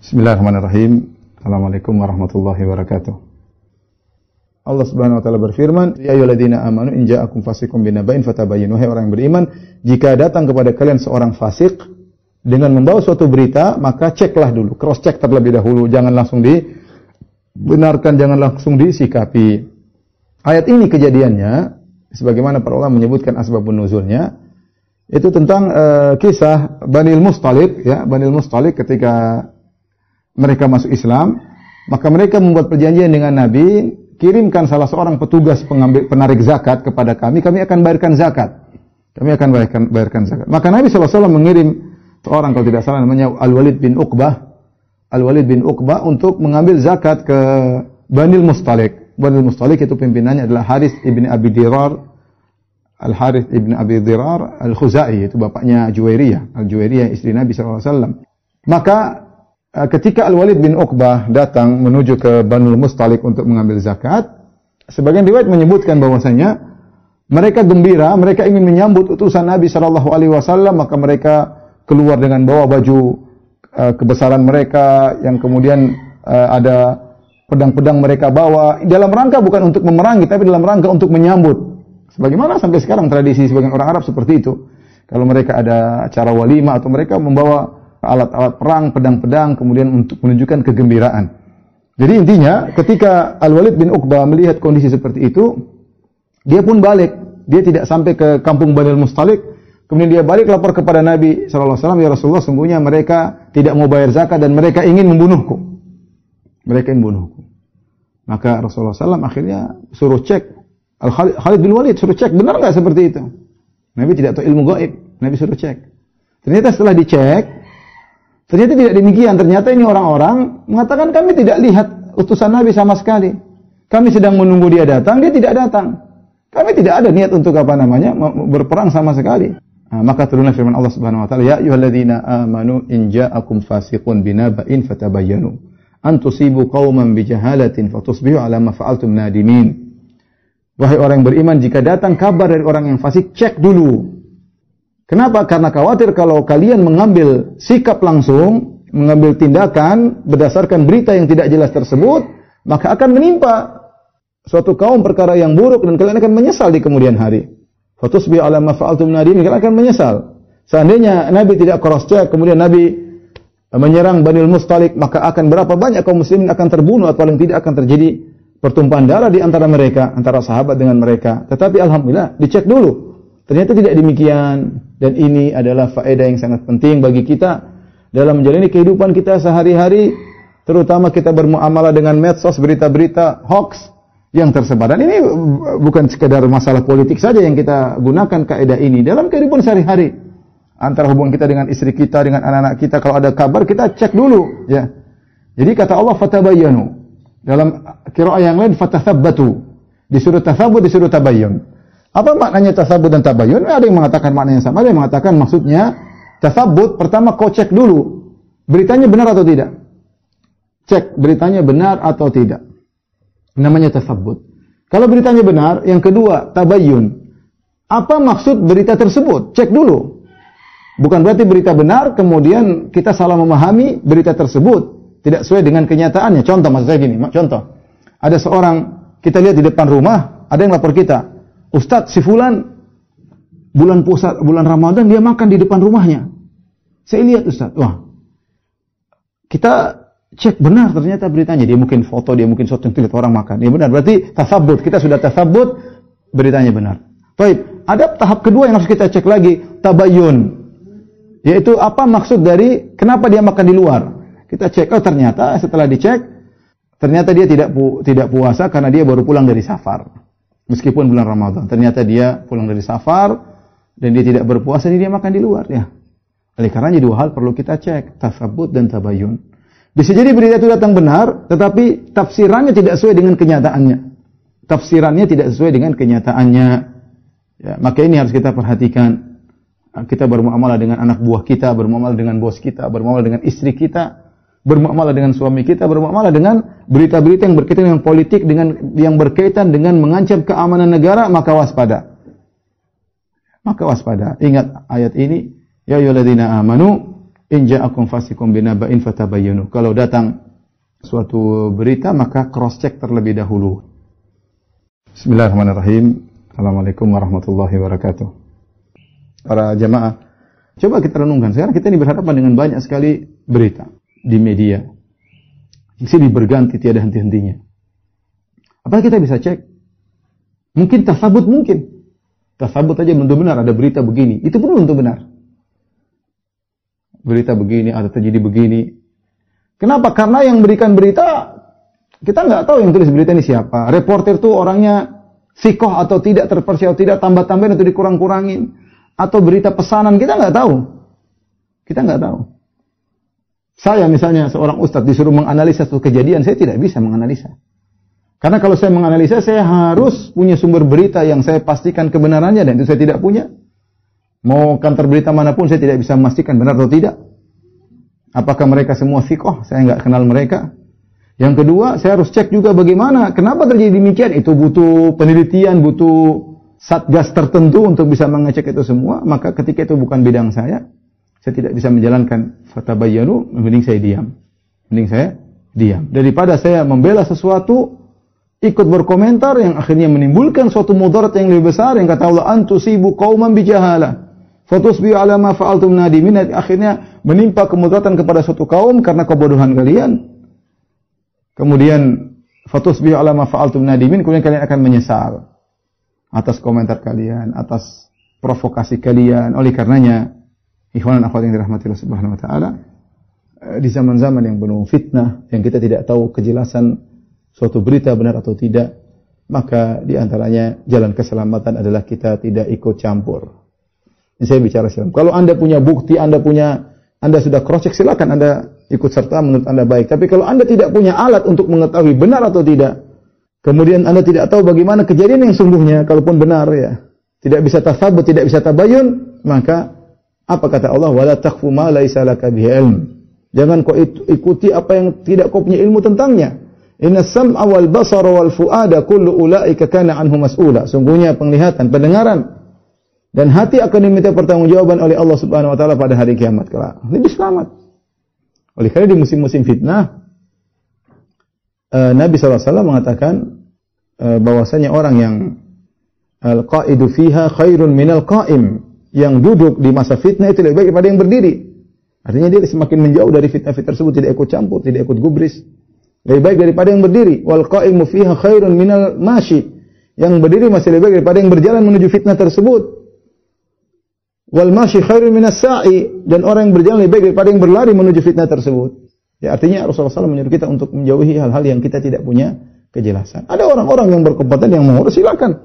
Bismillahirrahmanirrahim. Assalamualaikum warahmatullahi wabarakatuh. Allah Subhanahu wa taala berfirman, "Ya ayyuhalladzina amanu in ja'akum fasiqun binaba'in fatabayyanu." Wahai orang yang beriman, jika datang kepada kalian seorang fasik dengan membawa suatu berita, maka ceklah dulu, cross check terlebih dahulu, jangan langsung dibenarkan, jangan langsung disikapi. Ayat ini kejadiannya sebagaimana para ulama menyebutkan asbabun nuzulnya itu tentang uh, kisah Banil Mustalik ya, Banil Mustalik ketika mereka masuk Islam, maka mereka membuat perjanjian dengan Nabi, kirimkan salah seorang petugas pengambil penarik zakat kepada kami, kami akan bayarkan zakat. Kami akan bayarkan, bayarkan zakat. Maka Nabi SAW mengirim seorang kalau tidak salah namanya Al-Walid bin Uqbah, Al-Walid bin Uqbah untuk mengambil zakat ke Banil Mustalik. Banil Mustalik itu pimpinannya adalah Haris ibn Abi Dirar, Al Harith ibn Abi Dirar Al Khuzai itu bapaknya Juwairiyah, Al Juwairiyah istri Nabi SAW. Maka ketika Al-Walid bin Uqbah datang menuju ke Banul Mustalik untuk mengambil zakat, sebagian riwayat menyebutkan bahwasanya mereka gembira, mereka ingin menyambut utusan Nabi Shallallahu alaihi wasallam, maka mereka keluar dengan bawa baju uh, kebesaran mereka yang kemudian uh, ada pedang-pedang mereka bawa dalam rangka bukan untuk memerangi tapi dalam rangka untuk menyambut. Sebagaimana sampai sekarang tradisi sebagian orang Arab seperti itu. Kalau mereka ada acara walimah atau mereka membawa alat-alat perang, pedang-pedang, kemudian untuk menunjukkan kegembiraan. Jadi intinya, ketika Al-Walid bin Uqbah melihat kondisi seperti itu, dia pun balik. Dia tidak sampai ke kampung Banil Mustalik, kemudian dia balik lapor kepada Nabi SAW, Ya Rasulullah, sungguhnya mereka tidak mau bayar zakat dan mereka ingin membunuhku. Mereka ingin membunuhku. Maka Rasulullah SAW akhirnya suruh cek, Al Khalid bin Walid suruh cek, benar nggak seperti itu? Nabi tidak tahu ilmu gaib, Nabi suruh cek. Ternyata setelah dicek, Ternyata tidak demikian. Ternyata ini orang-orang mengatakan kami tidak lihat utusan Nabi sama sekali. Kami sedang menunggu dia datang, dia tidak datang. Kami tidak ada niat untuk apa namanya berperang sama sekali. Nah, maka turunlah firman Allah Subhanahu wa taala, "Ya ayyuhalladzina amanu in ja'akum fasiqun binaba'in fatabayyanu an tusibu qauman bijahalatin fatusbihu 'ala ma fa'altum nadimin." Wahai orang yang beriman, jika datang kabar dari orang yang fasik, cek dulu Kenapa? Karena khawatir kalau kalian mengambil sikap langsung, mengambil tindakan berdasarkan berita yang tidak jelas tersebut, maka akan menimpa suatu kaum perkara yang buruk dan kalian akan menyesal di kemudian hari. Fatusbi ala ma fa'altum nadim, kalian akan menyesal. Seandainya Nabi tidak cross check, kemudian Nabi menyerang Banil Mustalik, maka akan berapa banyak kaum muslimin akan terbunuh atau paling tidak akan terjadi pertumpahan darah di antara mereka, antara sahabat dengan mereka. Tetapi alhamdulillah dicek dulu Ternyata tidak demikian dan ini adalah faedah yang sangat penting bagi kita dalam menjalani kehidupan kita sehari-hari terutama kita bermuamalah dengan medsos berita-berita hoax yang tersebar. Dan ini bukan sekedar masalah politik saja yang kita gunakan kaidah ini. Dalam kehidupan sehari-hari antara hubungan kita dengan istri kita dengan anak-anak kita kalau ada kabar kita cek dulu ya. Jadi kata Allah fatabayyanu. Dalam qiraah yang lain fatathabbatu disuruh tathabbut disuruh tabayyun apa maknanya tasabut dan tabayun? Ada yang mengatakan maknanya sama, ada yang mengatakan maksudnya tasabut pertama kau cek dulu beritanya benar atau tidak. Cek beritanya benar atau tidak. Namanya tasabut. Kalau beritanya benar, yang kedua tabayun. Apa maksud berita tersebut? Cek dulu. Bukan berarti berita benar, kemudian kita salah memahami berita tersebut. Tidak sesuai dengan kenyataannya. Contoh maksud saya gini, contoh. Ada seorang, kita lihat di depan rumah, ada yang lapor kita. Ustadz si fulan bulan puasa bulan Ramadan dia makan di depan rumahnya. Saya lihat Ustadz, wah kita cek benar ternyata beritanya dia mungkin foto dia mungkin sesuatu yang tidak orang makan. Ya benar berarti tasabut kita sudah tasabut beritanya benar. Baik, ada tahap kedua yang harus kita cek lagi tabayun yaitu apa maksud dari kenapa dia makan di luar. Kita cek oh ternyata setelah dicek ternyata dia tidak pu tidak puasa karena dia baru pulang dari safar meskipun bulan Ramadan. Ternyata dia pulang dari safar dan dia tidak berpuasa, dia makan di luar ya. Oleh karenanya dua hal perlu kita cek, tasabut dan tabayun. Bisa jadi berita itu datang benar, tetapi tafsirannya tidak sesuai dengan kenyataannya. Tafsirannya tidak sesuai dengan kenyataannya. Ya, maka ini harus kita perhatikan. Kita bermuamalah dengan anak buah kita, bermuamalah dengan bos kita, bermuamalah dengan istri kita, bermuamalah dengan suami kita, bermuamalah dengan berita-berita yang berkaitan dengan politik, dengan yang berkaitan dengan mengancam keamanan negara, maka waspada. Maka waspada. Ingat ayat ini, ya ayyuhalladzina amanu In ja'akum fasikum binaba'in fatabayyanu. Kalau datang suatu berita maka cross check terlebih dahulu. Bismillahirrahmanirrahim. Assalamualaikum warahmatullahi wabarakatuh. Para jamaah, coba kita renungkan. Sekarang kita ini berhadapan dengan banyak sekali berita di media. Di sini berganti tiada henti-hentinya. Apa kita bisa cek? Mungkin tasabut mungkin. Tasabut aja belum benar ada berita begini. Itu pun belum benar. Berita begini, ada terjadi begini. Kenapa? Karena yang berikan berita kita nggak tahu yang tulis berita ini siapa. Reporter tuh orangnya sikoh atau tidak terpercaya atau tidak tambah-tambahin atau dikurang-kurangin atau berita pesanan kita nggak tahu. Kita nggak tahu. Saya misalnya seorang ustadz disuruh menganalisa satu kejadian, saya tidak bisa menganalisa. Karena kalau saya menganalisa, saya harus punya sumber berita yang saya pastikan kebenarannya dan itu saya tidak punya. Mau kantor berita mana pun saya tidak bisa memastikan benar atau tidak. Apakah mereka semua fikoh? Saya nggak kenal mereka. Yang kedua, saya harus cek juga bagaimana, kenapa terjadi demikian. Itu butuh penelitian, butuh satgas tertentu untuk bisa mengecek itu semua. Maka ketika itu bukan bidang saya, saya tidak bisa menjalankan fatabayyanu, mending saya diam. Mending saya diam. Daripada saya membela sesuatu, ikut berkomentar yang akhirnya menimbulkan suatu mudarat yang lebih besar yang kata Allah antusibu qauman bijahala fatusbihu ala ma fa'altum nadimin akhirnya menimpa kemudaratan kepada suatu kaum karena kebodohan kalian Kemudian fatusbihu ala ma fa'altum nadimin, kemudian kalian akan menyesal atas komentar kalian, atas provokasi kalian. Oleh karenanya, ikhwan akhwat yang dirahmati Allah Subhanahu wa taala, eh, di zaman-zaman yang penuh fitnah, yang kita tidak tahu kejelasan suatu berita benar atau tidak, maka di antaranya jalan keselamatan adalah kita tidak ikut campur. Ini saya bicara silam. Kalau Anda punya bukti, Anda punya Anda sudah cross check silakan Anda ikut serta menurut Anda baik. Tapi kalau Anda tidak punya alat untuk mengetahui benar atau tidak, kemudian Anda tidak tahu bagaimana kejadian yang sungguhnya, kalaupun benar ya, tidak bisa tasabut, tidak bisa tabayun, maka apa kata Allah? Wala takfu ma laisa laka ilm. Jangan kau ikuti apa yang tidak kau punya ilmu tentangnya. Inna sam'a wal basara wal fuada kullu ulaika kana anhu mas'ula. Sungguhnya penglihatan, pendengaran dan hati akan diminta pertanggungjawaban oleh Allah Subhanahu wa taala pada hari kiamat kelak. Lebih selamat. Oleh karena di musim-musim fitnah, uh, Nabi SAW mengatakan uh, bahwasanya orang yang al-qa'idu fiha khairun minal qa'im. Yang duduk di masa fitnah itu lebih baik daripada yang berdiri. Artinya dia semakin menjauh dari fitnah-fitnah tersebut, tidak ikut campur, tidak ikut gubris. Lebih baik daripada yang berdiri. Wal qa'imu fiha khairun minal mashi. Yang berdiri masih lebih baik daripada yang berjalan menuju fitnah tersebut. Wal masyi khairun minas sa'i dan orang yang berjalan lebih baik daripada yang berlari menuju fitnah tersebut. Ya artinya Rasulullah SAW menyuruh kita untuk menjauhi hal-hal yang kita tidak punya kejelasan. Ada orang-orang yang berkompeten yang mengurus silakan.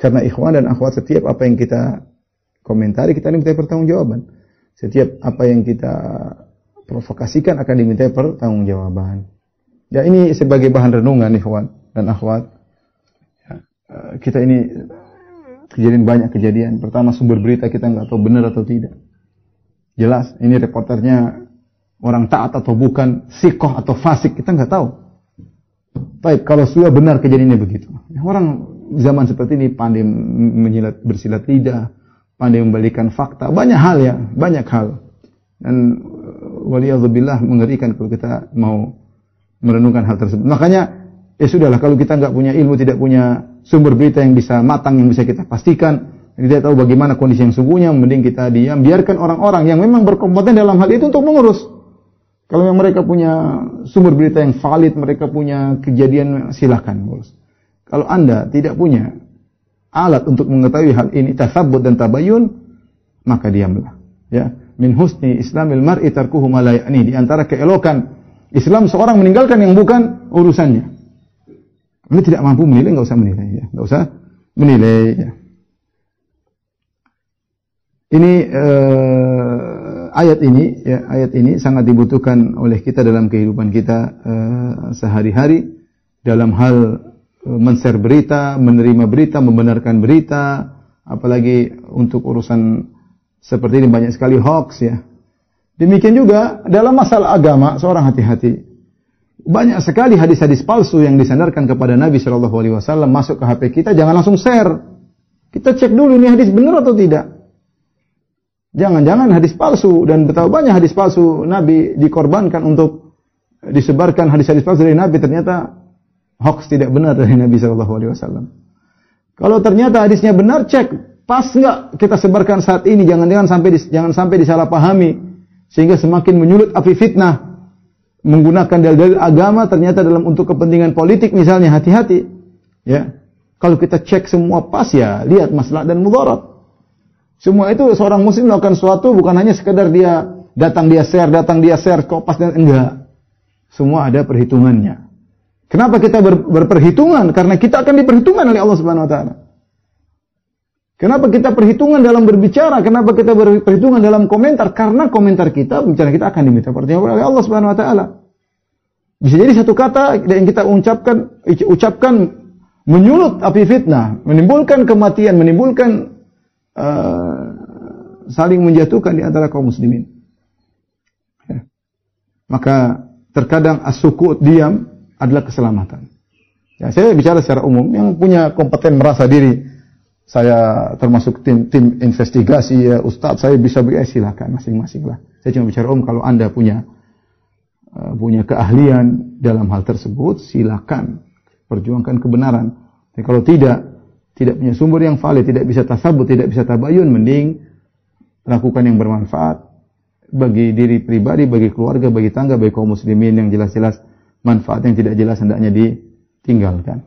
Karena ikhwan dan akhwat setiap apa yang kita komentari kita diminta pertanggungjawaban. Setiap apa yang kita provokasikan akan diminta pertanggungjawaban. Ya ini sebagai bahan renungan ikhwan dan akhwat. Ya, eh, kita ini Kejadian banyak kejadian. Pertama sumber berita kita nggak tahu benar atau tidak. Jelas ini reporternya orang taat atau bukan, sikoh atau fasik kita nggak tahu. Baik, kalau sudah benar kejadiannya begitu. Orang zaman seperti ini pandai menyilat bersilat lidah, pandai membalikan fakta, banyak hal ya, banyak hal. Dan waliyadzubillah mengerikan kalau kita mau merenungkan hal tersebut. Makanya ya sudahlah kalau kita nggak punya ilmu, tidak punya sumber berita yang bisa matang, yang bisa kita pastikan. Tidak tahu bagaimana kondisi yang sungguhnya, mending kita diam. Biarkan orang-orang yang memang berkompeten dalam hal itu untuk mengurus. Kalau yang mereka punya sumber berita yang valid, mereka punya kejadian, silakan ngurus. Kalau anda tidak punya alat untuk mengetahui hal ini, tasabut dan tabayun, maka diamlah. Ya, min husni islamil mar'i tarkuhu ma Di antara keelokan Islam seorang meninggalkan yang bukan urusannya. Anda tidak mampu menilai, nggak usah menilai, ya. nggak usah menilai. Ya. Ini uh, ayat ini, ya, ayat ini sangat dibutuhkan oleh kita dalam kehidupan kita uh, sehari-hari dalam hal men-share berita, menerima berita, membenarkan berita, apalagi untuk urusan seperti ini banyak sekali hoax ya. Demikian juga dalam masalah agama seorang hati-hati banyak sekali hadis-hadis palsu yang disandarkan kepada Nabi Shallallahu Alaihi Wasallam masuk ke HP kita, jangan langsung share. Kita cek dulu ini hadis benar atau tidak. Jangan-jangan hadis palsu dan betapa banyak hadis palsu Nabi dikorbankan untuk disebarkan hadis-hadis palsu dari Nabi ternyata hoax tidak benar dari Nabi Shallallahu Alaihi Wasallam. Kalau ternyata hadisnya benar, cek pas nggak kita sebarkan saat ini. Jangan-jangan sampai jangan sampai disalahpahami sehingga semakin menyulut api fitnah menggunakan dalil-dalil agama ternyata dalam untuk kepentingan politik misalnya hati-hati ya kalau kita cek semua pas ya lihat masalah dan mudarat semua itu seorang muslim melakukan sesuatu bukan hanya sekedar dia datang dia share datang dia share kopas dan enggak semua ada perhitungannya kenapa kita ber, berperhitungan karena kita akan diperhitungkan oleh Allah Subhanahu wa taala Kenapa kita perhitungan dalam berbicara? Kenapa kita berperhitungan dalam komentar? Karena komentar kita, bicara kita akan diminta pertanggungan oleh Allah Subhanahu wa taala. Bisa jadi satu kata yang kita ucapkan ucapkan menyulut api fitnah, menimbulkan kematian, menimbulkan uh, saling menjatuhkan di antara kaum muslimin. Ya. Maka terkadang asukut diam adalah keselamatan. Ya, saya bicara secara umum yang punya kompeten merasa diri saya termasuk tim tim investigasi ya Ustadz saya bisa beri silakan masing-masing lah. Saya cuma bicara om kalau anda punya uh, punya keahlian dalam hal tersebut silakan perjuangkan kebenaran. Tapi kalau tidak tidak punya sumber yang valid, tidak bisa tasabut, tidak bisa tabayun, mending lakukan yang bermanfaat bagi diri pribadi, bagi keluarga, bagi tangga, bagi kaum muslimin yang jelas-jelas manfaat yang tidak jelas hendaknya ditinggalkan.